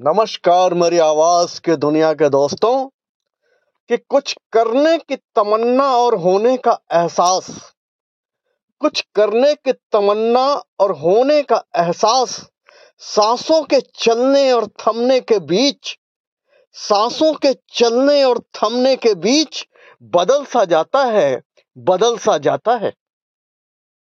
नमस्कार मेरी आवाज़ के दुनिया के दोस्तों, कि कुछ करने की तमन्ना और होने का एहसास। कुछ करने की तमन्ना और होने का एहसास, सांसों के चलने और थमने के बीच, सांसों के चलने और थमने के बीच बदल सा जाता है, बदल सा जाता है।